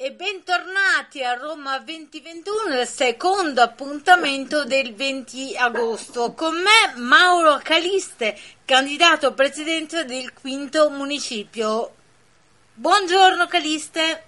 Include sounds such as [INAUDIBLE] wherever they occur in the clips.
E bentornati a Roma 2021, il secondo appuntamento del 20 agosto. Con me Mauro Caliste, candidato presidente del quinto municipio. Buongiorno Caliste.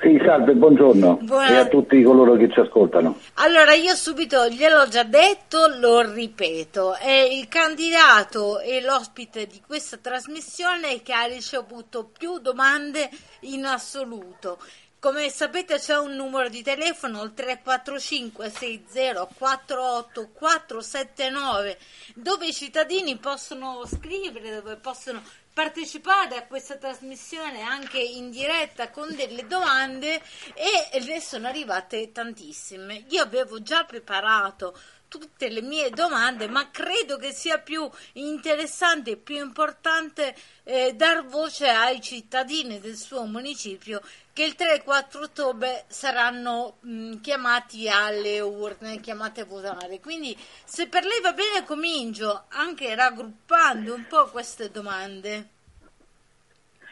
Sì, salve, buongiorno Buona- e a tutti coloro che ci ascoltano. Allora, io subito gliel'ho già detto, lo ripeto, è il candidato e l'ospite di questa trasmissione che ha ricevuto più domande in assoluto. Come sapete c'è un numero di telefono, il 345 60 48 479, dove i cittadini possono scrivere, dove possono partecipare a questa trasmissione anche in diretta con delle domande e ne sono arrivate tantissime. Io avevo già preparato tutte le mie domande, ma credo che sia più interessante e più importante eh, dar voce ai cittadini del suo municipio che il 3 e 4 ottobre saranno mh, chiamati alle urne, chiamati a votare. Quindi se per lei va bene comincio anche raggruppando un po' queste domande.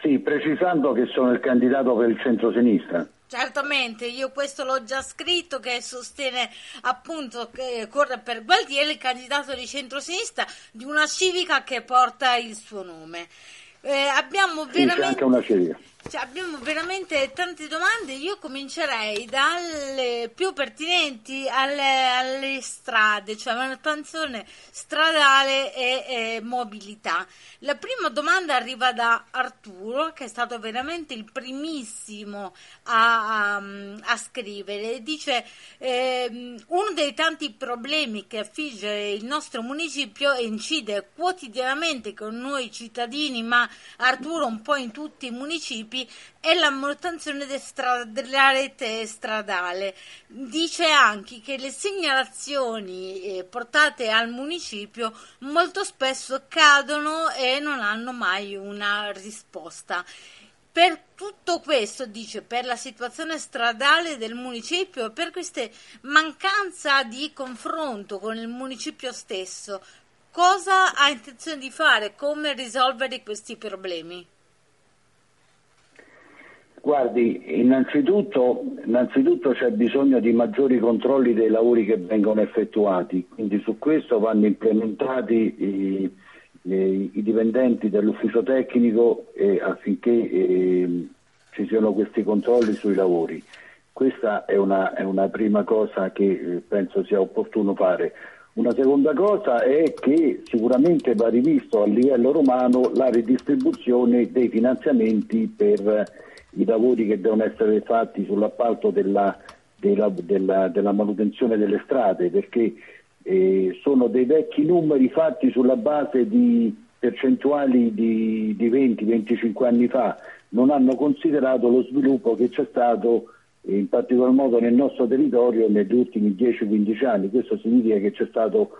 Sì, precisando che sono il candidato per il centro-sinistra. Certamente, io questo l'ho già scritto che sostiene appunto che corre per Gualtieri, il candidato di centrosinistra di una civica che porta il suo nome. Eh, abbiamo Sì, c'è veramente anche una civica. Cioè, abbiamo veramente tante domande. Io comincerei dalle più pertinenti alle, alle strade, cioè manutenzione stradale e, e mobilità. La prima domanda arriva da Arturo, che è stato veramente il primissimo a, a- a scrivere. Dice: ehm, Uno dei tanti problemi che affligge il nostro municipio e incide quotidianamente con noi cittadini, ma Arturo un po' in tutti i municipi, è la manutenzione della rete stradale. Dice anche che le segnalazioni eh, portate al municipio molto spesso cadono e non hanno mai una risposta. Per tutto questo, dice, per la situazione stradale del municipio e per questa mancanza di confronto con il municipio stesso, cosa ha intenzione di fare? Come risolvere questi problemi? Guardi, innanzitutto, innanzitutto c'è bisogno di maggiori controlli dei lavori che vengono effettuati, quindi su questo vanno implementati i, i- dipendenti dell'ufficio tecnico eh, affinché eh, ci siano questi controlli sui lavori. Questa è una, è una prima cosa che eh, penso sia opportuno fare. Una seconda cosa è che sicuramente va rivisto a livello romano la ridistribuzione dei finanziamenti per i lavori che devono essere fatti sull'appalto della, della- della- della manutenzione delle strade, perché eh, sono dei vecchi numeri fatti sulla base di percentuali di, di 20-25 anni fa, non hanno considerato lo sviluppo che c'è stato eh, in particolar modo nel nostro territorio negli ultimi 10-15 anni. Questo significa che c'è stato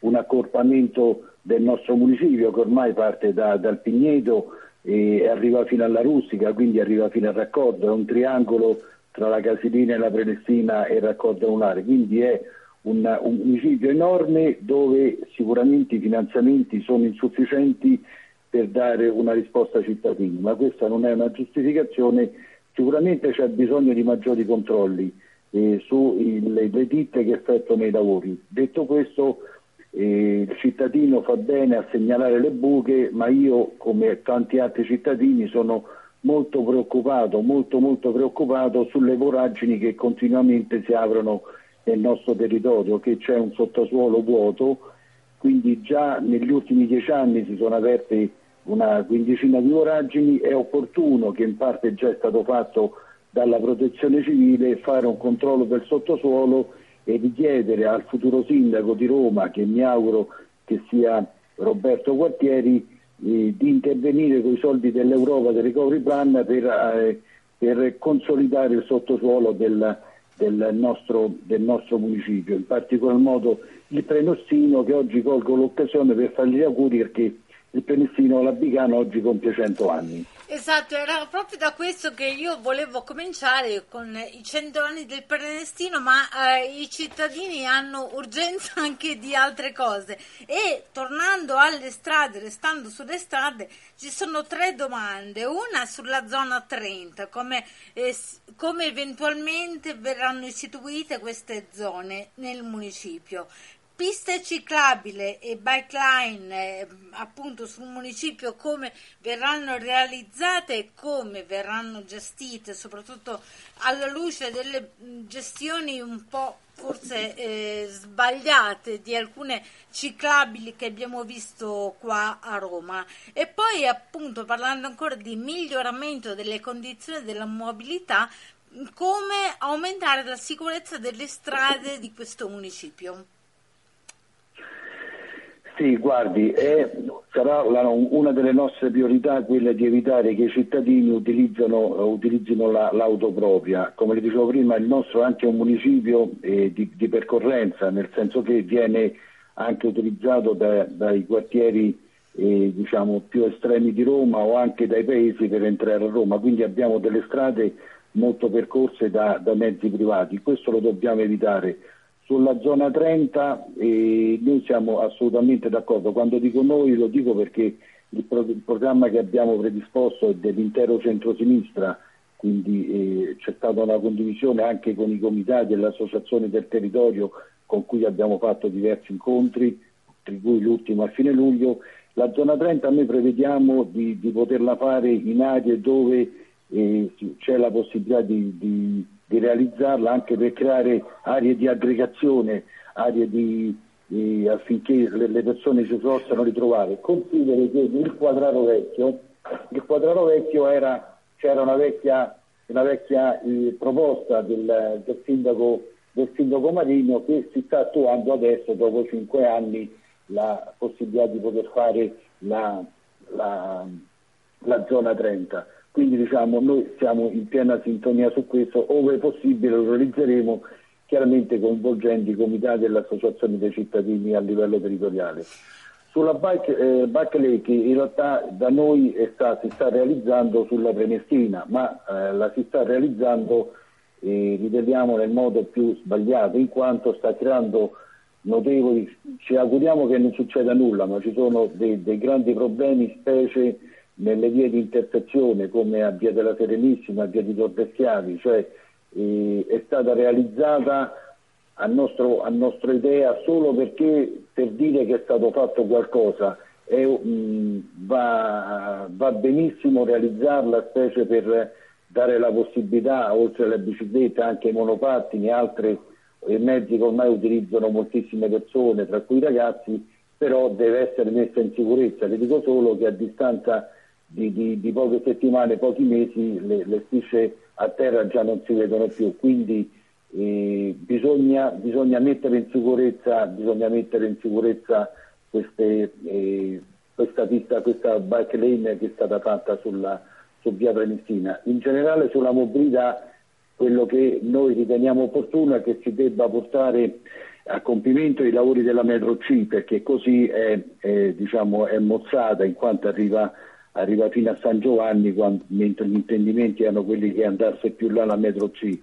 un accorpamento del nostro municipio che ormai parte da- dal Pigneto e arriva fino alla Rustica, quindi arriva fino al raccordo, è un triangolo tra la Casilina e la Prenestina e il raccordo anulare, quindi è un, un municipio enorme dove sicuramente i finanziamenti sono insufficienti per dare una risposta ai cittadini, ma questa non è una giustificazione, sicuramente c'è bisogno di maggiori controlli eh, sulle ditte che effettuano i lavori. Detto questo, eh, il cittadino fa bene a segnalare le buche, ma io, come tanti altri cittadini, sono molto preoccupato, molto molto preoccupato sulle voragini che continuamente si aprono nel nostro territorio, che c'è un sottosuolo vuoto, quindi già negli ultimi dieci anni si sono aperte una quindicina di voragini, è opportuno che in parte già è stato fatto dalla protezione civile fare un controllo del sottosuolo e di chiedere al futuro sindaco di Roma, che mi auguro che sia Roberto Quartieri, eh, di intervenire con i soldi dell'Europa, del recovery plan, per, eh, per consolidare il sottosuolo del, del, nostro, del, nostro, municipio, in particolar modo il Prenostino che oggi colgo l'occasione per fargli gli auguri perché il Prenestino Labicano oggi compie 100 anni. Esatto, era proprio da questo che io volevo cominciare con i 100 anni del Prenestino, ma eh, i cittadini hanno urgenza [LAUGHS] anche di altre cose. E tornando alle strade, restando sulle strade, ci sono tre domande. Una sulla zona 30, come, eh, come eventualmente verranno istituite queste zone nel municipio piste ciclabili e bike line eh, appunto sul municipio come verranno realizzate e come verranno gestite, soprattutto alla luce delle gestioni un po' forse eh, sbagliate di alcune ciclabili che abbiamo visto qua a Roma e poi appunto parlando ancora di miglioramento delle condizioni della mobilità come aumentare la sicurezza delle strade di questo municipio. Sì, guardi, è, sarà la, una delle nostre priorità quella di evitare che i cittadini utilizzino, utilizzino la, l'auto propria. Come le dicevo prima, il nostro è anche un municipio eh, di, di, percorrenza, nel senso che viene anche utilizzato da, dai quartieri eh, diciamo, più estremi di Roma o anche dai paesi per entrare a Roma, quindi abbiamo delle strade molto percorse da, da mezzi privati. Questo lo dobbiamo evitare sulla zona 30 eh, noi siamo assolutamente d'accordo, quando dico noi lo dico perché il, pro- il programma che abbiamo predisposto è dell'intero centrosinistra, quindi eh, c'è stata una condivisione anche con i comitati e le associazioni del territorio con cui abbiamo fatto diversi incontri, tra cui l'ultimo a fine luglio. La zona 30 noi prevediamo di, di poterla fare in aree dove eh, c'è la possibilità di, di di realizzarla anche per creare aree di aggregazione, aree di, di, affinché le, le, persone si possano ritrovare. Consideri che il quadraro vecchio, il quadraro vecchio era, c'era una vecchia, una vecchia eh, proposta del, del, sindaco, del sindaco Marino che si sta attuando adesso dopo cinque anni la possibilità di poter fare la, la, la zona 30. Quindi diciamo, noi siamo in piena sintonia su questo, ove possibile lo realizzeremo chiaramente coinvolgendo i comitati e le associazioni dei cittadini a livello territoriale. Sulla bike, eh, Lake in realtà da noi sta, si sta realizzando sulla Prenestina, ma eh, la si sta realizzando, eh, riteniamo, nel modo più sbagliato, in quanto sta creando notevoli, ci auguriamo che non succeda nulla, ma ci sono dei, dei grandi problemi, specie nelle vie di intersezione come a Via della Serenissima, a Via di Tordeschiavi, cioè eh, è stata realizzata a, nostro, a nostra idea solo perché per dire che è stato fatto qualcosa è, mh, va, va, benissimo realizzarla, specie per dare la possibilità, oltre alle biciclette, anche ai monopattini e altri mezzi che ormai utilizzano moltissime persone, tra cui i ragazzi, però deve essere messa in sicurezza. Le dico solo che a distanza di, di, di poche settimane, pochi mesi, le, le, strisce a terra già non si vedono più. Quindi eh, bisogna, bisogna, mettere in sicurezza, mettere in sicurezza queste, eh, questa pista, questa bike lane che è stata fatta sulla, su via Prenestina. In generale sulla mobilità quello che noi riteniamo opportuno è che si debba portare a compimento i lavori della metro C perché così è, è, diciamo, è mozzata in quanto arriva arriva fino a San Giovanni, quando, mentre gli intendimenti erano quelli che andasse più là la metro C.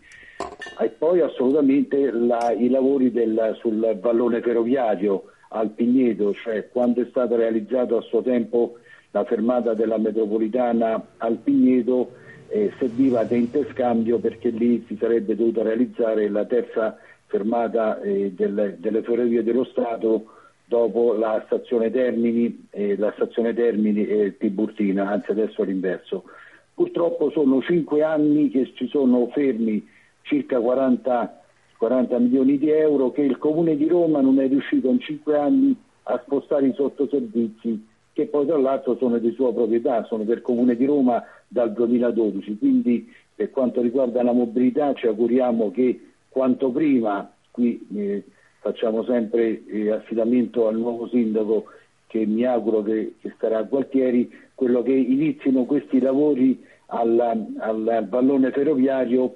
E poi assolutamente la, i lavori del, sul vallone ferroviario al Pigneto, cioè quando è stata realizzata a suo tempo la fermata della metropolitana al Pigneto, eh, serviva da interscambio perché lì si sarebbe dovuta realizzare la terza fermata eh, delle, delle ferrovie dello Stato dopo la stazione Termini, eh, la stazione Termini e Tiburtina, anzi adesso l'inverso. Purtroppo sono cinque anni che ci sono fermi circa 40, 40 milioni di euro che il Comune di Roma non è riuscito in cinque anni a spostare i sottoservizi che poi tra l'altro sono di sua proprietà, sono del Comune di Roma dal 2012. Quindi per quanto riguarda la mobilità ci auguriamo che quanto prima qui eh, facciamo sempre eh, affidamento al nuovo sindaco che mi auguro che, che starà a Gualtieri, quello che inizino questi lavori al, al, al vallone ferroviario,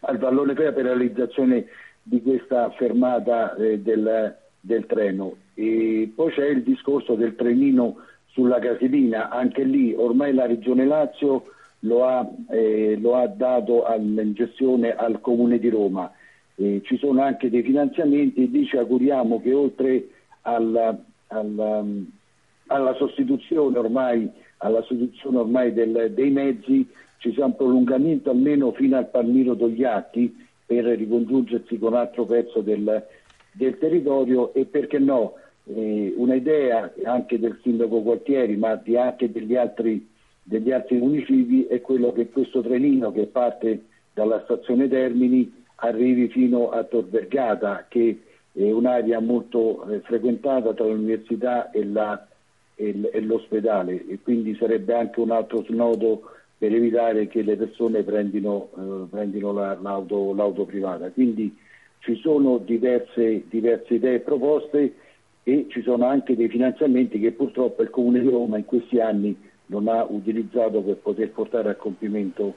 al vallone ferroviario per la realizzazione di questa fermata eh, del, del, treno. E poi c'è il discorso del trenino sulla Casilina, anche lì ormai la Regione Lazio lo ha, eh, lo ha dato in gestione al Comune di Roma. Eh, ci sono anche dei finanziamenti e lì ci auguriamo che oltre al, al, alla sostituzione ormai, alla sostituzione ormai del, dei mezzi ci sia un prolungamento almeno fino al Palmiro Togliatti per ricongiungersi con altro pezzo del, del territorio e perché no eh, un'idea anche del sindaco Gualtieri ma anche degli altri, degli altri municipi è quello che questo trenino che parte dalla stazione Termini arrivi fino a Tor Vergata che è un'area molto eh, frequentata tra l'università e, la, e, l'ospedale e quindi sarebbe anche un altro snodo per evitare che le persone prendino, eh, prendino la, l'auto, l'auto, privata. Quindi ci sono diverse, diverse idee proposte e ci sono anche dei finanziamenti che purtroppo il Comune di Roma in questi anni non ha utilizzato per poter portare a compimento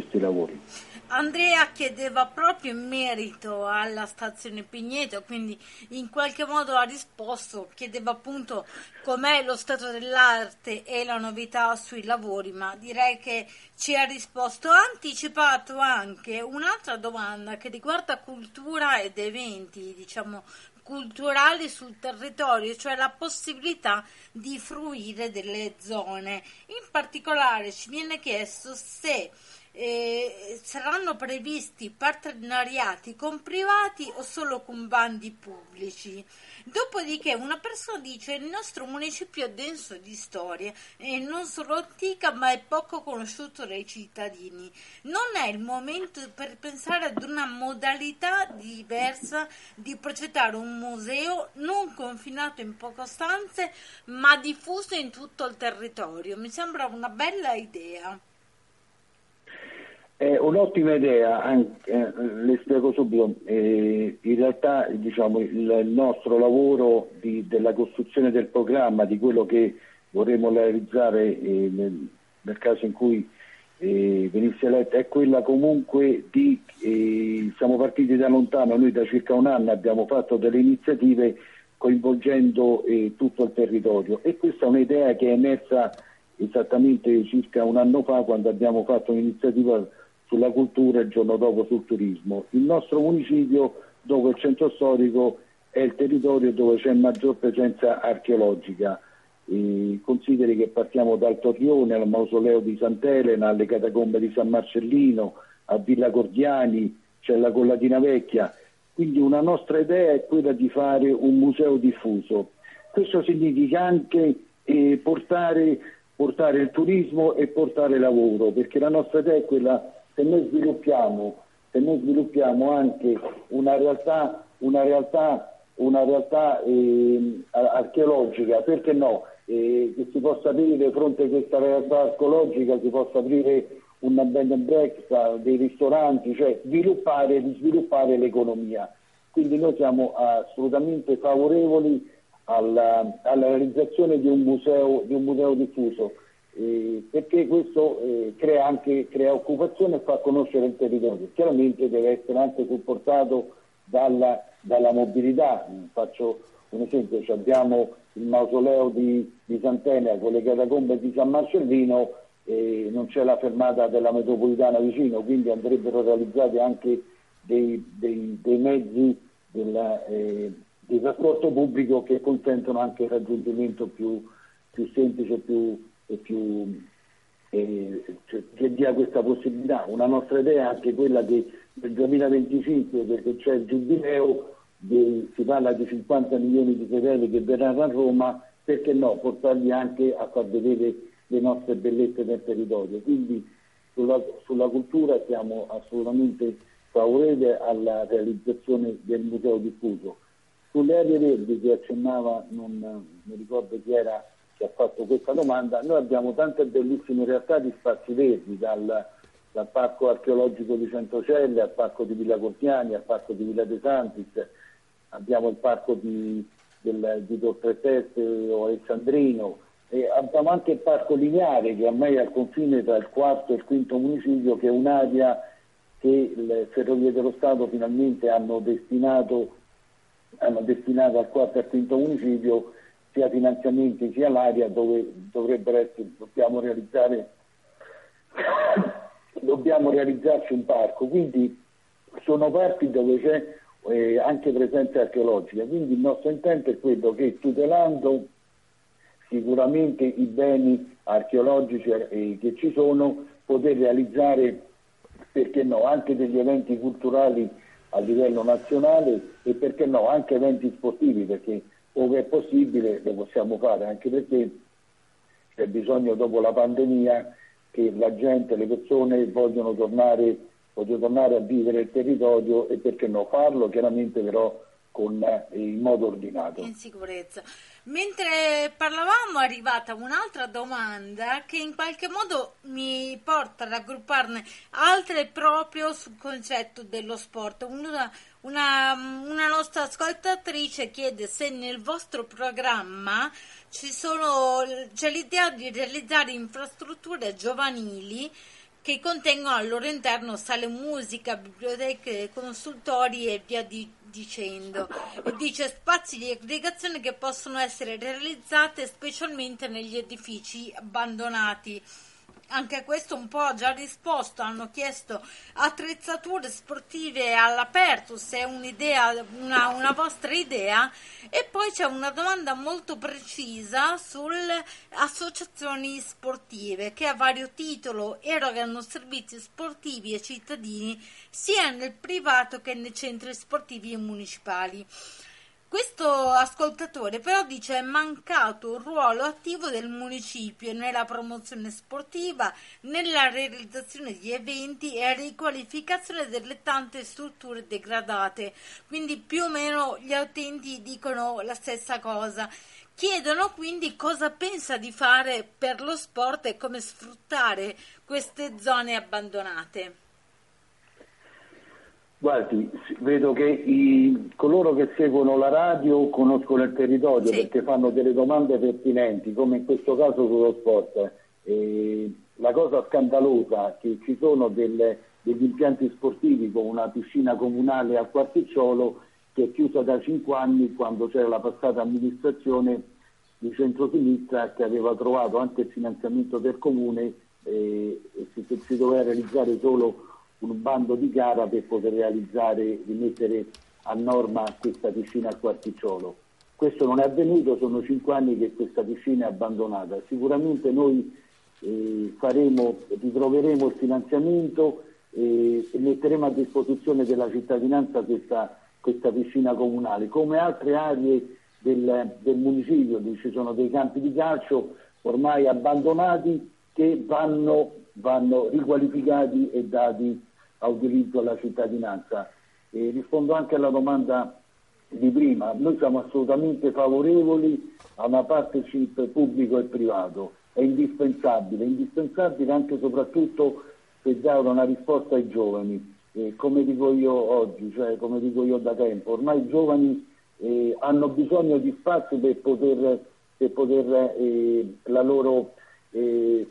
questi lavori. Andrea chiedeva proprio in merito alla stazione Pigneto, quindi in qualche modo ha risposto, chiedeva appunto com'è lo stato dell'arte e la novità sui lavori, ma direi che ci ha risposto. Ha anticipato anche un'altra domanda che riguarda cultura ed eventi, diciamo culturali sul territorio, cioè la possibilità di fruire delle zone. In particolare ci viene chiesto se eh, saranno previsti partenariati con privati o solo con bandi pubblici. Dopodiché una persona dice il nostro municipio è denso di storia e non solo antica ma è poco conosciuto dai cittadini. Non è il momento per pensare ad una modalità diversa di progettare un museo non confinato in poche stanze ma diffuso in tutto il territorio. Mi sembra una bella idea. È un'ottima idea, anche, eh, le spiego subito. Eh, in realtà diciamo, il, il, nostro lavoro di, della costruzione del programma, di quello che vorremmo realizzare eh, nel, nel, caso in cui eh, venisse eletta, è quella comunque di, eh, siamo partiti da lontano, noi da circa un anno abbiamo fatto delle iniziative coinvolgendo eh, tutto il territorio e questa è un'idea che è emersa esattamente circa un anno fa quando abbiamo fatto un'iniziativa sulla cultura e il giorno dopo sul turismo. Il nostro municipio, dopo il centro storico, è il territorio dove c'è maggior presenza archeologica. E consideri che partiamo dal Torrione al mausoleo di Sant'Elena, alle catacombe di San Marcellino, a Villa Cordiani, c'è la Collatina Vecchia. Quindi una nostra idea è quella di fare un museo diffuso. Questo significa anche eh, portare, portare il turismo e portare lavoro, perché la nostra idea è quella se noi sviluppiamo, se noi sviluppiamo anche una realtà, una realtà, una realtà eh, archeologica, perché no? Eh, che si possa aprire fronte a questa realtà archeologica, si possa aprire un bed and breakfast, dei ristoranti, cioè sviluppare, sviluppare l'economia. Quindi noi siamo assolutamente favorevoli alla, alla realizzazione di un museo, di un museo diffuso eh, perché questo eh, crea anche crea occupazione e fa conoscere il territorio. Chiaramente deve essere anche supportato dalla, dalla mobilità. Faccio un esempio, abbiamo il mausoleo di, di Sant'Enea con le catacombe di San Marcellino e non c'è la fermata della metropolitana vicino, quindi andrebbero realizzati anche dei, dei, dei mezzi della, eh, di trasporto pubblico che consentono anche il raggiungimento più, più semplice, più, e più, eh, cioè, che dia questa possibilità. Una nostra idea è anche quella che nel 2025, perché c'è il giubileo, di, si parla di 50 milioni di fedeli che verranno a Roma, perché no, portarli anche a far vedere le nostre bellezze del territorio. Quindi sulla, sulla cultura siamo assolutamente favorevoli alla realizzazione del museo diffuso. Sulle aree verdi che accennava, non mi ricordo chi era che ha fatto questa domanda, noi abbiamo tante bellissime realtà di spazi verdi, dal, dal parco archeologico di Centocelle al parco di Villa Cortiani, al parco di Villa De Santis, abbiamo il parco di, del, di Tortreteste o Alessandrino. E abbiamo anche il Parco Lineare che ormai è al confine tra il quarto e il quinto municipio che è un'area che le Ferrovie dello Stato finalmente hanno destinato, hanno destinato al quarto e al quinto municipio sia finanziamenti sia l'area dove dovrebbero essere, dobbiamo realizzare dobbiamo realizzarci un parco, quindi sono parti dove c'è eh, anche presenza archeologica, quindi il nostro intento è quello che tutelando sicuramente i beni archeologici eh, che ci sono, poter realizzare, perché no, anche degli eventi culturali a livello nazionale e perché no, anche eventi sportivi, perché ove è possibile lo possiamo fare, anche perché c'è bisogno dopo la pandemia che la gente, le persone vogliono tornare, vogliono tornare a vivere il territorio e perché no farlo, chiaramente però con, eh, in modo ordinato. In sicurezza. Mentre parlavamo è arrivata un'altra domanda che in qualche modo mi porta ad aggrupparne altre proprio sul concetto dello sport. Una, una, una nostra ascoltatrice chiede se nel vostro programma sono, c'è l'idea di realizzare infrastrutture giovanili che contengono al loro interno sale musica, biblioteche, consultori e via di, dicendo. E dice spazi di aggregazione che possono essere realizzate specialmente negli edifici abbandonati anche a questo un po' già risposto, hanno chiesto attrezzature sportive all'aperto, se è un'idea, una, una vostra idea, e poi c'è una domanda molto precisa sulle associazioni sportive che a vario titolo erogano servizi sportivi ai cittadini sia nel privato che nei centri sportivi municipali. Questo ascoltatore però dice è mancato un ruolo attivo del municipio nella promozione sportiva, nella realizzazione di eventi e riqualificazione delle tante strutture degradate. Quindi più o meno gli utenti dicono la stessa cosa. Chiedono quindi cosa pensa di fare per lo sport e come sfruttare queste zone abbandonate. Guardi, vedo che i, coloro che seguono la radio conoscono il territorio sì. perché fanno delle domande pertinenti, come in questo caso sullo sport. E la cosa scandalosa è che ci sono delle, degli impianti sportivi con una piscina comunale a Quarticciolo che è chiusa da cinque anni quando c'era la passata amministrazione di centrosinistra che aveva trovato anche il finanziamento del comune e, e si, si doveva realizzare solo un bando di gara per poter realizzare, rimettere a norma questa piscina a Quarticciolo. Questo non è avvenuto, sono cinque anni che questa piscina è abbandonata. Sicuramente noi eh, faremo, ritroveremo il finanziamento eh, e metteremo a disposizione della cittadinanza questa, questa piscina comunale. Come altre aree del, del municipio, ci sono dei campi di calcio ormai abbandonati che vanno, vanno riqualificati e dati utilizzo alla cittadinanza. E rispondo anche alla domanda di prima, noi siamo assolutamente favorevoli a una partnership pubblico e privato, è indispensabile, è indispensabile anche e soprattutto per dare una risposta ai giovani, eh, come dico io oggi, cioè come dico io da tempo, ormai i giovani eh, hanno bisogno di spazio per poter, per poter eh, loro, eh,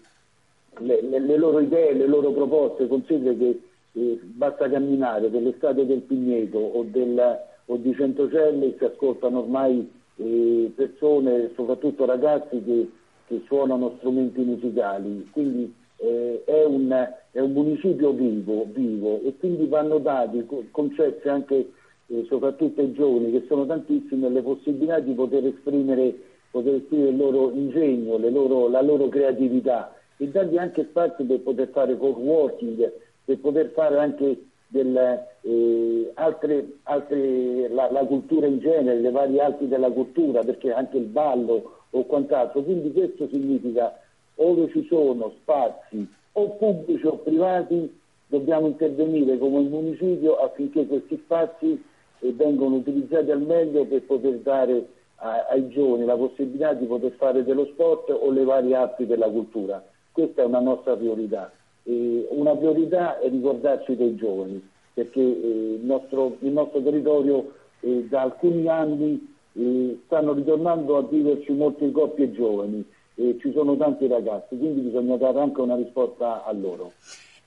le, le, le, loro idee, le loro proposte, consideri che eh, basta camminare per le strade del Pigneto o, del, o di Centocelle si ascoltano ormai eh, persone, soprattutto ragazzi che, che, suonano strumenti musicali, quindi eh, è, un, è, un, municipio vivo, vivo, e quindi vanno dati, concessi anche eh, soprattutto ai giovani che sono tantissimi le possibilità di poter esprimere, poter esprimere il loro ingegno, loro, la loro creatività. E dargli anche spazio per poter fare co-working per poter fare anche del, eh, altre, altre, la, la, cultura in genere, le varie arti della cultura, perché anche il ballo o quant'altro. Quindi questo significa ove ci sono spazi o pubblici o privati dobbiamo intervenire come municipio affinché questi spazi eh, vengano utilizzati al meglio per poter dare a, ai giovani la possibilità di poter fare dello sport o le varie arti della cultura. Questa è una nostra priorità. Eh, una priorità è ricordarci dei giovani, perché eh, il, nostro, il, nostro, territorio eh, da alcuni anni eh, stanno ritornando a viverci molte coppie giovani e ci sono tanti ragazzi, quindi bisogna dare anche una risposta a loro.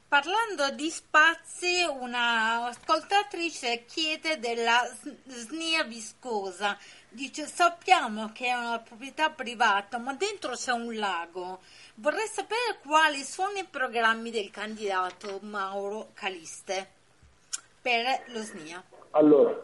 Parlando di spazi, una ascoltatrice chiede della snia viscosa. Dice: Sappiamo che è una proprietà privata, ma dentro c'è un lago. Vorrei sapere quali sono i programmi del candidato Mauro Caliste per lo SNIA. Allora,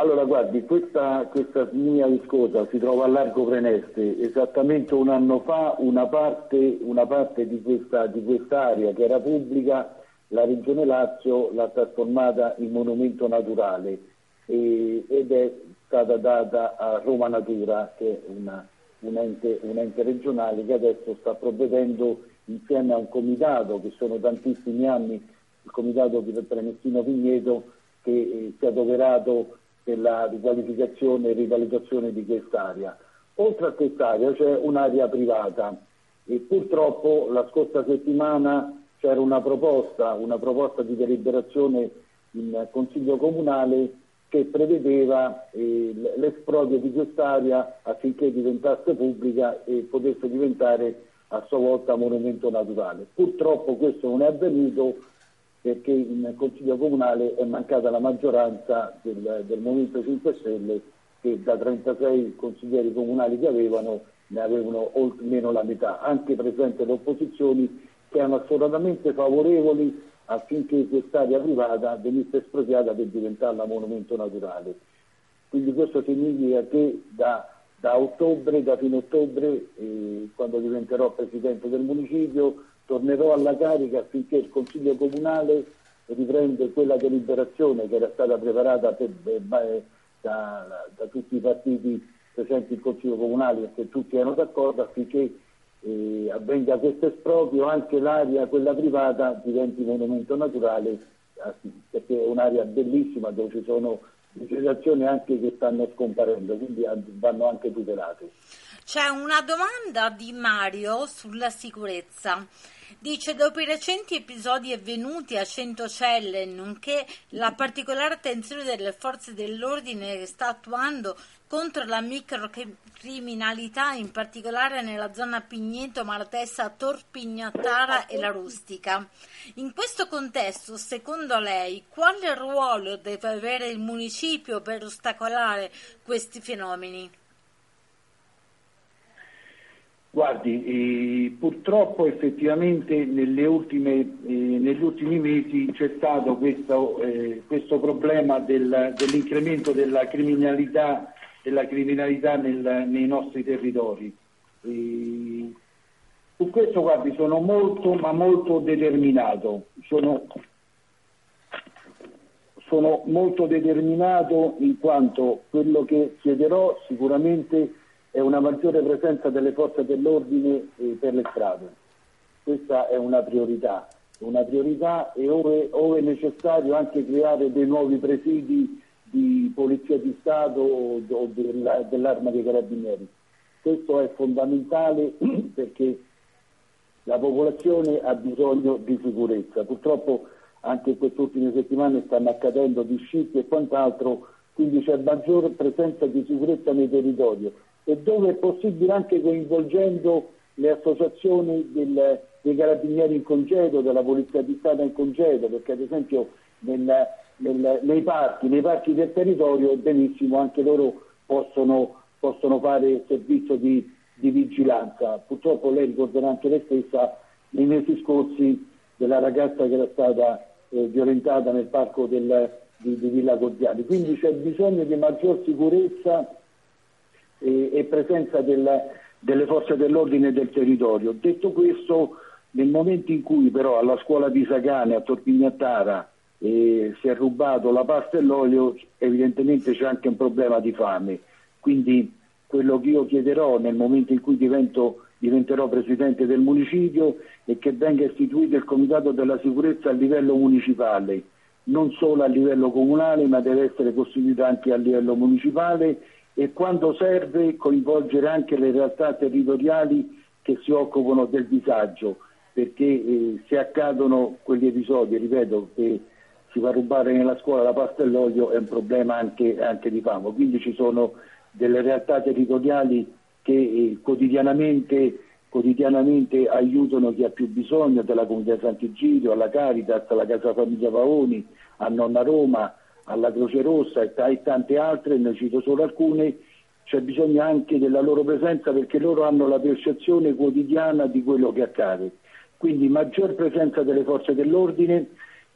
allora, guardi, questa, questa mia viscosa si trova a Largo Preneste. Esattamente un anno fa una parte, una parte di, questa, di quest'area che era pubblica, la Regione Lazio l'ha trasformata in monumento naturale e, ed è stata data a Roma Natura, che è una, un, ente, un ente regionale che adesso sta provvedendo insieme a un comitato che sono tantissimi anni, il comitato di Prenettino Vigneto, che eh, si è adoperato della riqualificazione e rivalutazione di quest'area. Oltre a quest'area c'è un'area privata e purtroppo la scorsa settimana c'era una proposta, una proposta di deliberazione in Consiglio Comunale che prevedeva eh, l'esproprio di quest'area affinché diventasse pubblica e potesse diventare a sua volta monumento naturale. Purtroppo questo non è avvenuto perché in Consiglio Comunale è mancata la maggioranza del, del Movimento 5 Stelle che da 36 consiglieri comunali che avevano ne avevano meno la metà, anche presenti le opposizioni che erano assolutamente favorevoli affinché quest'area privata venisse espropriata per diventare monumento naturale. Quindi questo significa che da, da ottobre, da fine ottobre, eh, quando diventerò Presidente del Municipio, tornerò alla carica affinché il Consiglio Comunale riprende quella deliberazione che era stata preparata per, eh, da, da, tutti i partiti presenti in Consiglio Comunale perché tutti erano d'accordo affinché eh, avvenga questo esproprio anche l'area, quella privata, diventi monumento naturale perché è un'area bellissima dove ci sono vegetazioni anche che stanno scomparendo, quindi vanno anche tutelate. C'è una domanda di Mario sulla sicurezza. Dice, dopo i recenti episodi avvenuti a Centocelle, nonché la particolare attenzione delle forze dell'ordine che sta attuando contro la microcriminalità, in particolare nella zona Pigneto, Malatessa, Torpignattara e La Rustica. In questo contesto, secondo lei, quale ruolo deve avere il municipio per ostacolare questi fenomeni? Guardi, eh, purtroppo effettivamente ultime, eh, negli ultimi mesi c'è stato questo, eh, questo problema del, dell'incremento della criminalità, della criminalità nel, nei nostri territori. su questo guardi, sono molto ma molto determinato. Sono, sono molto determinato in quanto quello che chiederò sicuramente è una maggiore presenza delle forze dell'ordine eh, per le strade. Questa è una priorità, una priorità e ove, ove necessario anche creare dei nuovi presidi di polizia di Stato o, o della, dell'arma dei carabinieri. Questo è fondamentale [CLEARS THROAT] perché la popolazione ha bisogno di sicurezza. Purtroppo anche in queste ultime settimane stanno accadendo di scippi e quant'altro, quindi c'è maggiore presenza di sicurezza nei territori e dove è possibile anche coinvolgendo le associazioni del, dei carabinieri in congedo, della polizia di Stato in congedo, perché ad esempio nel, nel, nei, parchi, nei, parchi, del territorio benissimo anche loro possono, possono fare servizio di, di, vigilanza. Purtroppo lei ricorderà anche lei stessa nei mesi scorsi della ragazza che era stata eh, violentata nel parco del, di, di Villa Cordiali. Quindi c'è bisogno di maggior sicurezza e, e presenza del, delle forze dell'ordine del territorio. Detto questo, nel momento in cui però alla scuola di Sagane, a Torpignattara, eh, si è rubato la pasta e l'olio, evidentemente c'è anche un problema di fame. Quindi quello che io chiederò nel momento in cui divento, diventerò presidente del municipio è che venga istituito il comitato della sicurezza a livello municipale, non solo a livello comunale, ma deve essere costituito anche a livello municipale e quando serve coinvolgere anche le realtà territoriali che si occupano del disagio, perché eh, se accadono quegli episodi, ripeto, che si fa rubare nella scuola la pasta e l'olio è un problema anche, anche di famo. Quindi ci sono delle realtà territoriali che eh, quotidianamente, quotidianamente, aiutano chi ha più bisogno, della comunità Sant'Egidio, alla Caritas, alla Casa Famiglia Paoni, a Nonna Roma, alla Croce Rossa e, t- tante altre, ne cito solo alcune, c'è bisogno anche della loro presenza perché loro hanno la percezione quotidiana di quello che accade. Quindi maggior presenza delle forze dell'ordine,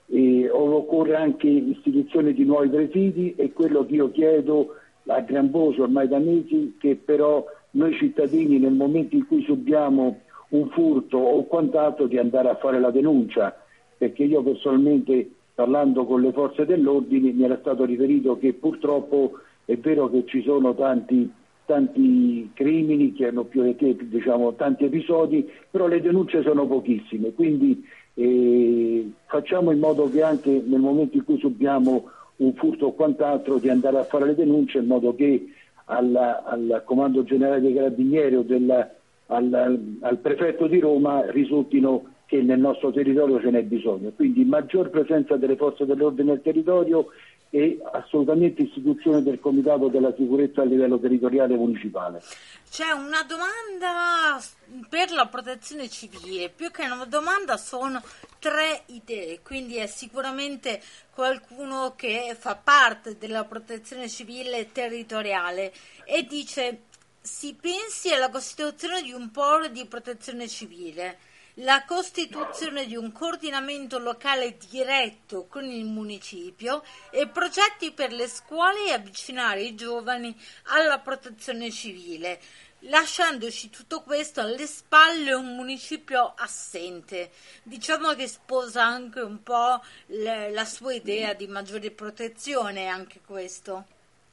eh, occorre anche istituzione di nuovi presidi e quello che io chiedo a gran voce ormai da mesi che però noi cittadini nel momento in cui subiamo un furto o quant'altro di andare a fare la denuncia perché io personalmente parlando con le forze dell'ordine mi era stato riferito che purtroppo è vero che ci sono tanti, tanti crimini che hanno più diciamo, tanti episodi, però le denunce sono pochissime, quindi eh, facciamo in modo che anche nel momento in cui subiamo un furto o quant'altro di andare a fare le denunce in modo che alla, al Comando Generale dei Carabinieri o della, al, al prefetto di Roma risultino che nel nostro territorio ce n'è bisogno. Quindi maggior presenza delle forze dell'ordine nel territorio e assolutamente istituzione del Comitato della Sicurezza a livello territoriale municipale. C'è una domanda per la protezione civile, più che una domanda sono tre idee, quindi è sicuramente qualcuno che fa parte della protezione civile territoriale e dice si pensi alla costituzione di un polo di protezione civile la costituzione di un coordinamento locale diretto con il municipio e progetti per le scuole e avvicinare i giovani alla protezione civile, lasciandoci tutto questo alle spalle un municipio assente. Diciamo che sposa anche un po' le, la sua idea di maggiore protezione, anche questo.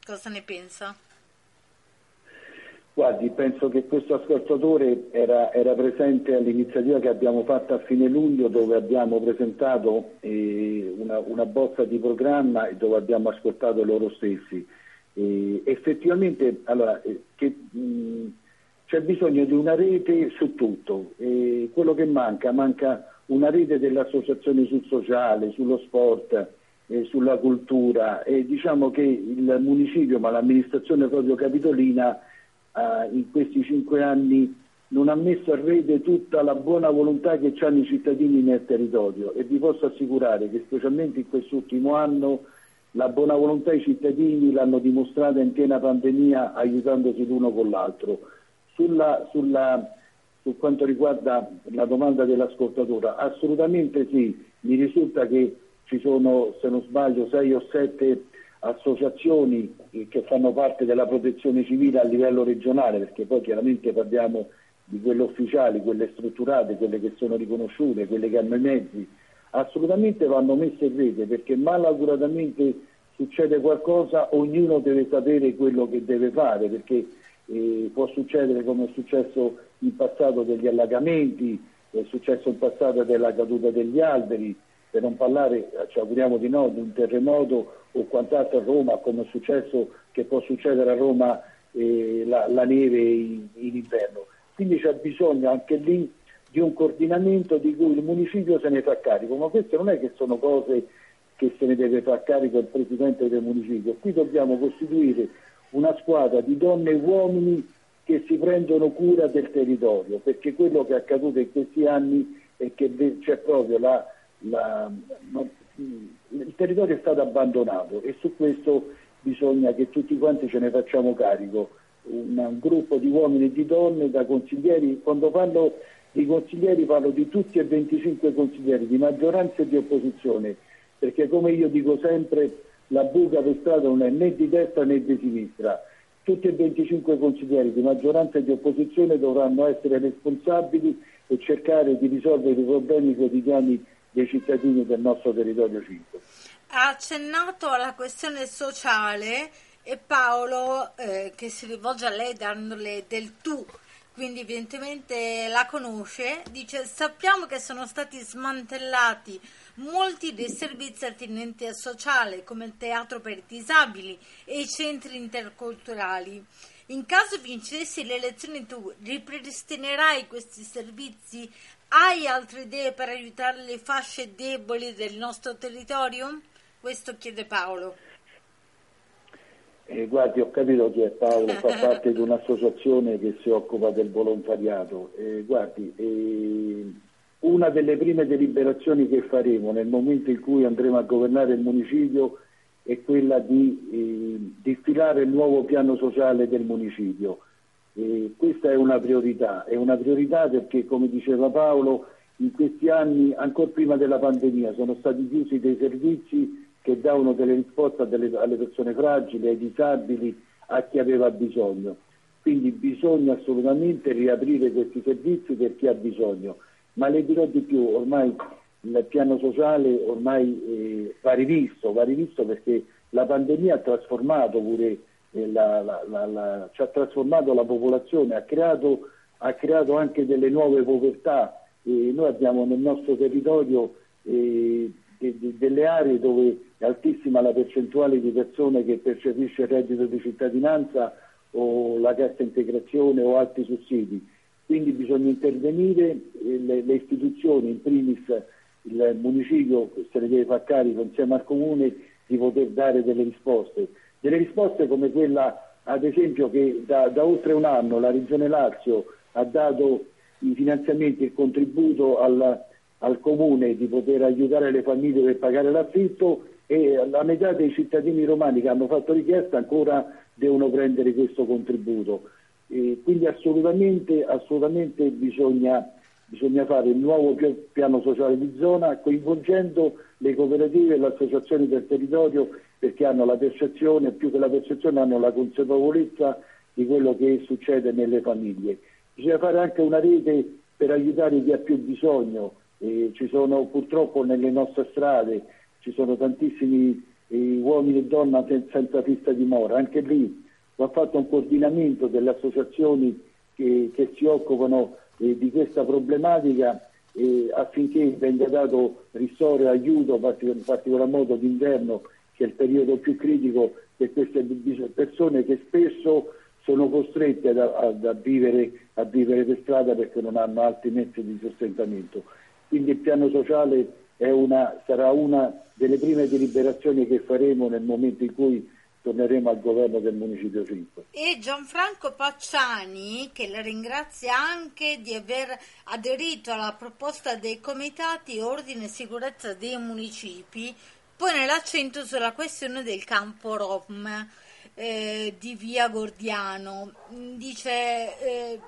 Cosa ne pensa? Guardi, penso che questo ascoltatore era, era, presente all'iniziativa che abbiamo fatto a fine luglio dove abbiamo presentato eh, una, una, bozza di programma e dove abbiamo ascoltato loro stessi. Eh, effettivamente allora, eh, che, mh, c'è bisogno di una rete su tutto. quello che manca, manca una rete delle associazioni sul sociale, sullo sport, sulla cultura diciamo che il municipio, ma l'amministrazione proprio capitolina eh, in questi cinque anni non ha messo a rete tutta la buona volontà che hanno i cittadini nel territorio e vi posso assicurare che specialmente in quest'ultimo anno la buona volontà i cittadini l'hanno dimostrata in piena pandemia aiutandosi l'uno con l'altro. Sulla, sulla, su quanto riguarda la domanda dell'ascoltatore, assolutamente sì, mi risulta che ci sono, se non sbaglio, sei o sette associazioni che fanno parte della protezione civile a livello regionale, perché poi chiaramente parliamo di quelle ufficiali, quelle strutturate, quelle che sono riconosciute, quelle che hanno i mezzi, assolutamente vanno messe in rete perché malauguratamente succede qualcosa, ognuno deve sapere quello che deve fare, perché eh, può succedere come è successo in passato degli allagamenti, è successo in passato della caduta degli alberi, per non parlare, ci auguriamo di no, di un terremoto o quant'altro a Roma, come è successo, che può succedere a Roma eh, la, la, neve in, in, inverno. Quindi c'è bisogno anche lì di un coordinamento di cui il municipio se ne fa carico, ma queste non è che sono cose che se ne deve far carico il Presidente del municipio, qui dobbiamo costituire una squadra di donne e uomini che si prendono cura del territorio, perché quello che è accaduto in questi anni è che c'è proprio la, la, il territorio è stato abbandonato e su questo bisogna che tutti quanti ce ne facciamo carico. Un, un gruppo di uomini e di donne da consiglieri, quando parlo di consiglieri parlo di tutti e 25 consiglieri, di maggioranza e di opposizione, perché come io dico sempre la buca per strada non è né di destra né di sinistra. Tutti e 25 consiglieri di maggioranza e di opposizione dovranno essere responsabili e cercare di risolvere i problemi quotidiani dei cittadini del nostro territorio 5. Ha accennato alla questione sociale e Paolo, eh, che si rivolge a lei dandole del tu, quindi evidentemente la conosce, dice sappiamo che sono stati smantellati molti dei servizi attinenti al sociale come il teatro per i disabili e i centri interculturali. In caso vincessi le elezioni tu ripristinerai questi servizi hai altre idee per aiutare le fasce deboli del nostro territorio? Questo chiede Paolo. Eh, guardi, ho capito chi è Paolo, fa [LAUGHS] parte di un'associazione che si occupa del volontariato. Eh, guardi, eh, una delle prime deliberazioni che faremo nel momento in cui andremo a governare il municipio è quella di eh, diffilare il nuovo piano sociale del municipio. Eh, questa è una priorità, è una priorità perché come diceva Paolo in questi anni, ancora prima della pandemia, sono stati chiusi dei servizi che davano delle risposte delle, alle persone fragili, ai disabili, a chi aveva bisogno. Quindi bisogna assolutamente riaprire questi servizi per chi ha bisogno. Ma le dirò di più, ormai il piano sociale ormai eh, va rivisto, va rivisto perché la pandemia ha trasformato pure la, la, la, ci ha trasformato la popolazione, ha creato, ha creato anche delle nuove povertà. Eh, noi abbiamo nel nostro territorio eh, de, de, delle aree dove è altissima la percentuale di persone che percepisce il reddito di cittadinanza o la cassa integrazione o altri sussidi. Quindi bisogna intervenire, eh, le, le istituzioni, in primis il municipio se ne deve far carico insieme al comune di poter dare delle risposte. Delle risposte come quella ad esempio che da, da oltre un anno la Regione Lazio ha dato i finanziamenti il contributo al, al comune di poter aiutare le famiglie per pagare l'affitto e la metà dei cittadini romani che hanno fatto richiesta ancora devono prendere questo contributo. E quindi assolutamente, assolutamente bisogna, bisogna, fare il nuovo piano sociale di zona coinvolgendo le cooperative e le associazioni del territorio perché hanno la percezione, più che la percezione hanno la consapevolezza di quello che succede nelle famiglie. Bisogna fare anche una rete per aiutare chi ha più bisogno, eh, ci sono purtroppo nelle nostre strade ci sono tantissimi eh, uomini e donne senza fissa dimora, anche lì va fatto un coordinamento delle associazioni che, che si occupano eh, di questa problematica eh, affinché venga dato ristoro e aiuto, in particolar modo d'inverno, che è il periodo più critico per queste persone che spesso sono costrette a, a, a, vivere, a vivere per strada perché non hanno altri mezzi di sostentamento. Quindi il piano sociale una, sarà una delle prime deliberazioni che faremo nel momento in cui torneremo al governo del Municipio 5. E Gianfranco Pacciani, che la ringrazia anche di aver aderito alla proposta dei comitati Ordine e Sicurezza dei Municipi, pone l'accento sulla questione del campo Rom eh, di Via Gordiano. Dice... Eh,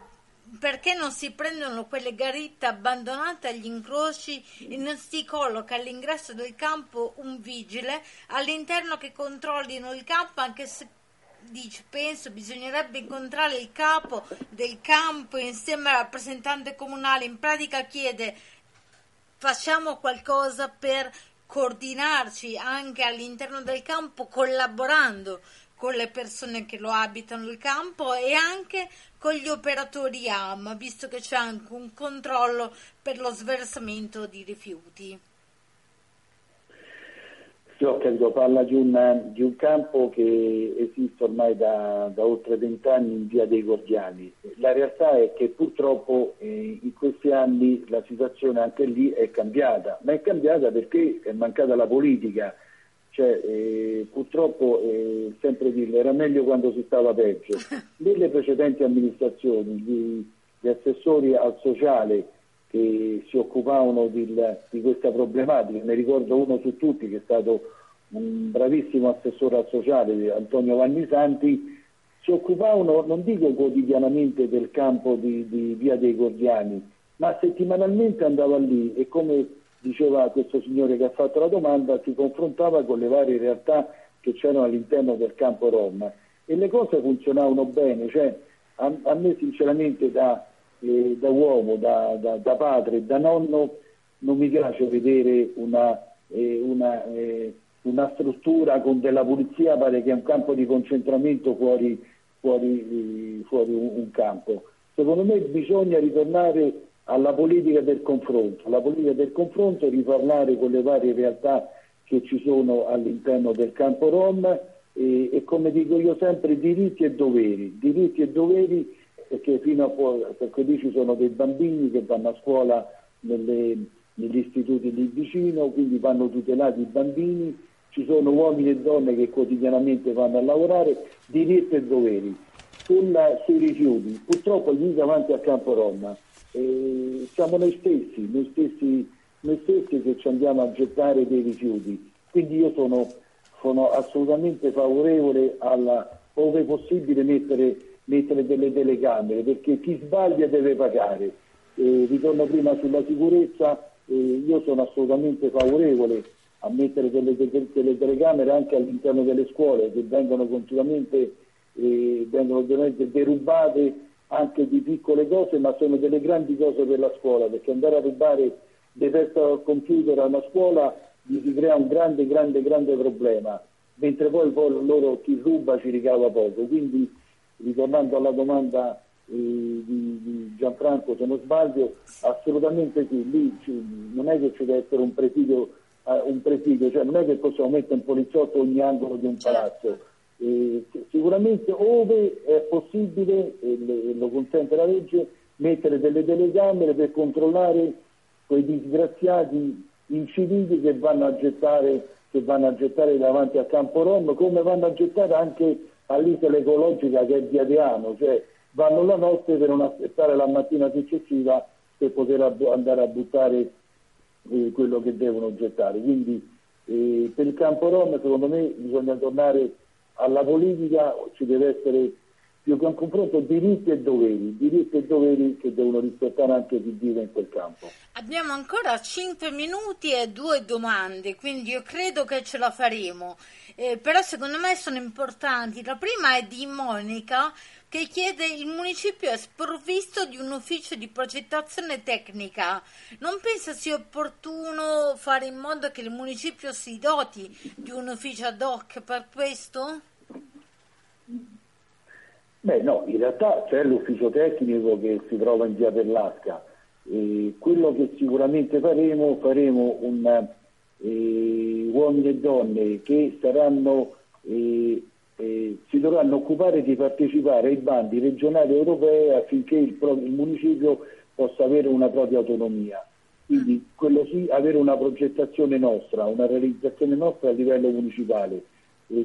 perché non si prendono quelle garitte abbandonate agli incroci e non si colloca all'ingresso del campo un vigile all'interno che controllino il campo anche se dice, penso bisognerebbe incontrare il capo del campo insieme al rappresentante comunale in pratica chiede facciamo qualcosa per coordinarci anche all'interno del campo collaborando con le persone che lo abitano il campo e anche con gli operatori AM, visto che c'è anche un controllo per lo sversamento di rifiuti. Sì, ho capito, parla di un, di un, campo che esiste ormai da, da oltre vent'anni in via dei Gordiani. La realtà è che purtroppo eh, in questi anni la situazione anche lì è cambiata, ma è cambiata perché è mancata la politica cioè, eh, purtroppo, eh, sempre dirlo, era meglio quando si stava peggio. [LAUGHS] Nelle precedenti amministrazioni, gli, gli assessori al sociale che si occupavano di, di, questa problematica, ne ricordo uno su tutti che è stato un bravissimo assessore al sociale, Antonio Vanni Santi, si occupavano, non dico quotidianamente del campo di, di Via dei Gordiani, ma settimanalmente andava lì e come diceva questo signore che ha fatto la domanda, si confrontava con le varie realtà che c'erano all'interno del campo Rom e le cose funzionavano bene, cioè, a, a, me sinceramente da, eh, da uomo, da, da, da, padre, da nonno non mi piace vedere una, eh, una, eh, una, struttura con della pulizia, pare che è un campo di concentramento fuori, fuori, eh, fuori un, un campo. Secondo me bisogna ritornare alla politica del confronto. La politica del confronto è riparlare con le varie realtà che ci sono all'interno del campo Rom e, e come dico io sempre diritti e doveri, diritti e doveri perché fino a perché lì ci sono dei bambini che vanno a scuola nelle, negli istituti lì vicino, quindi vanno tutelati i bambini, ci sono uomini e donne che quotidianamente vanno a lavorare, diritti e doveri. Sulla, sui rifiuti, purtroppo gli davanti a Campo Roma eh, siamo noi stessi, noi stessi, noi stessi che ci andiamo a gettare dei rifiuti. Quindi io sono, sono assolutamente favorevole alla, ove possibile, mettere, mettere delle telecamere, perché chi sbaglia deve pagare. Eh, ritorno prima sulla sicurezza, eh, io sono assolutamente favorevole a mettere delle, delle, delle, telecamere anche all'interno delle scuole che vengono continuamente eh, vengono derubate anche di piccole cose, ma sono delle grandi cose per la scuola, perché andare a rubare dei test al computer a una scuola gli si crea un grande, grande, grande problema, mentre poi, poi loro chi ruba ci ricava poco. Quindi, ritornando alla domanda eh, di, di, Gianfranco, se non sbaglio, assolutamente sì, lì non è che ci deve essere un presidio un presidio, cioè non è che possiamo mettere un poliziotto ogni angolo di un certo. palazzo. Eh, sicuramente ove è possibile, e lo consente la legge, mettere delle telecamere per controllare quei disgraziati incivili che vanno a gettare, che vanno a gettare davanti a Campo Rom, come vanno a gettare anche all'isola ecologica che è di Adeano, cioè vanno la notte per non aspettare la mattina successiva per poter andare a buttare eh, quello che devono gettare. Quindi eh, per il campo Rom secondo me bisogna tornare alla politica, ci deve essere più che un confronto diritti e doveri, diritti e doveri che devono rispettare anche chi vive in quel campo. Abbiamo ancora 5 minuti e due domande, quindi io credo che ce la faremo, eh, però secondo me sono importanti. La prima è di Monica che chiede il municipio è sprovvisto di un ufficio di progettazione tecnica. Non pensa sia opportuno fare in modo che il municipio si doti di un ufficio ad hoc per questo? Beh no, in realtà c'è l'ufficio tecnico che si trova in via Perlasca. Quello che sicuramente faremo, faremo un, eh, uomini e donne che saranno eh, eh, si dovranno occupare di partecipare ai bandi regionali e europei affinché il, il, municipio possa avere una propria autonomia. Quindi quello sì, avere una progettazione nostra, una realizzazione nostra a livello municipale,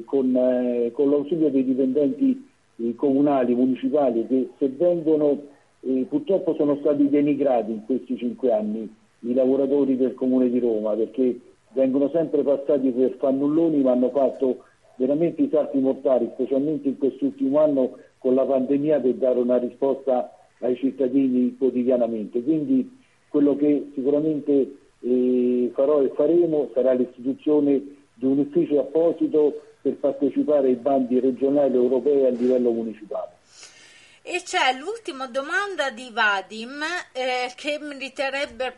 con, eh, con, l'ausilio dei dipendenti eh, comunali, municipali, che se vengono, eh, purtroppo sono stati denigrati in questi cinque anni i lavoratori del Comune di Roma, perché vengono sempre passati per fannulloni, ma hanno fatto veramente i salti mortali, specialmente in quest'ultimo anno con la pandemia, per dare una risposta ai cittadini quotidianamente. Quindi quello che sicuramente eh, farò e faremo sarà l'istituzione di un ufficio apposito per partecipare ai bandi regionali europei a livello municipale. E c'è l'ultima domanda di Vadim eh, che meriterebbe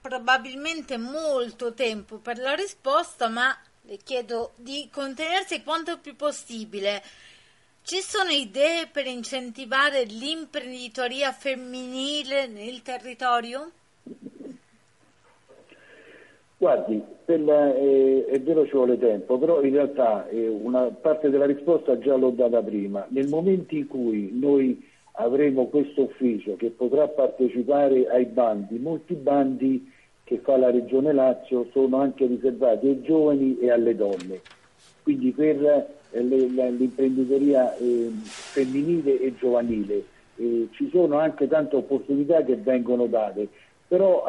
probabilmente molto tempo per la risposta, ma le chiedo di contenersi quanto più possibile. Ci sono idee per incentivare l'imprenditoria femminile nel territorio? Guardi, la, eh, è vero ci vuole tempo, però in realtà eh, una parte della risposta già l'ho data prima. Nel momento in cui noi avremo questo ufficio che potrà partecipare ai bandi, molti bandi che fa la Regione Lazio sono anche riservati ai giovani e alle donne. Quindi per eh, l'imprenditoria eh, femminile e giovanile eh, ci sono anche tante opportunità che vengono date, però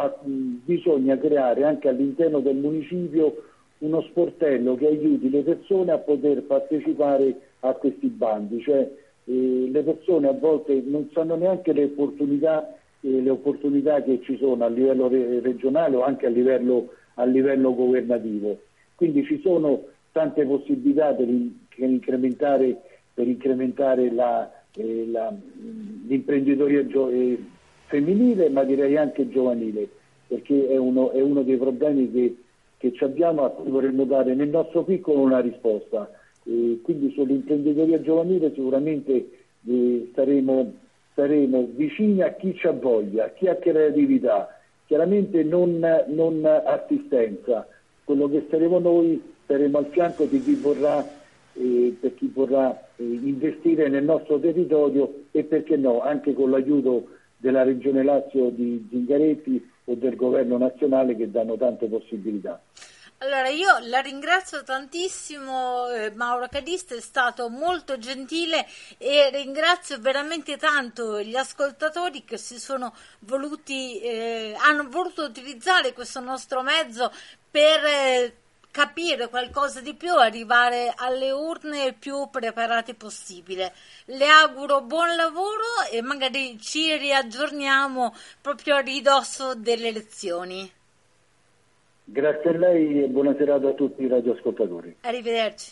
bisogna creare anche all'interno del municipio uno sportello che aiuti le persone a poter partecipare a questi bandi, cioè le persone a volte non sanno neanche le opportunità eh, le opportunità che ci sono a livello re- regionale o anche a livello, a livello, governativo. Quindi ci sono tante possibilità per, in- per incrementare, per incrementare la, eh, la, l'imprenditoria gio- eh, femminile, ma direi anche giovanile, perché è uno, è uno dei problemi che, che abbiamo a cui vorremmo dare nel nostro piccolo una risposta. quindi sull'imprenditoria giovanile sicuramente eh, staremo saremo vicini a chi ha voglia, a chi ha creatività, chiaramente non, non assistenza. Quello che saremo noi saremo al fianco di chi vorrà, eh, per chi vorrà eh, investire nel nostro territorio e perché no, anche con l'aiuto della Regione Lazio di Zingaretti o del Governo nazionale che danno tante possibilità. Allora, io la ringrazio tantissimo, eh, Mauro Cadista è stato molto gentile e ringrazio veramente tanto gli ascoltatori che voluti, eh, hanno voluto utilizzare questo nostro mezzo per eh, capire qualcosa di più, arrivare alle urne il più preparati possibile. Le auguro buon lavoro e magari ci riaggiorniamo proprio a ridosso delle elezioni. Grazie a lei e buona serata a tutti i radioascoltatori. Arrivederci.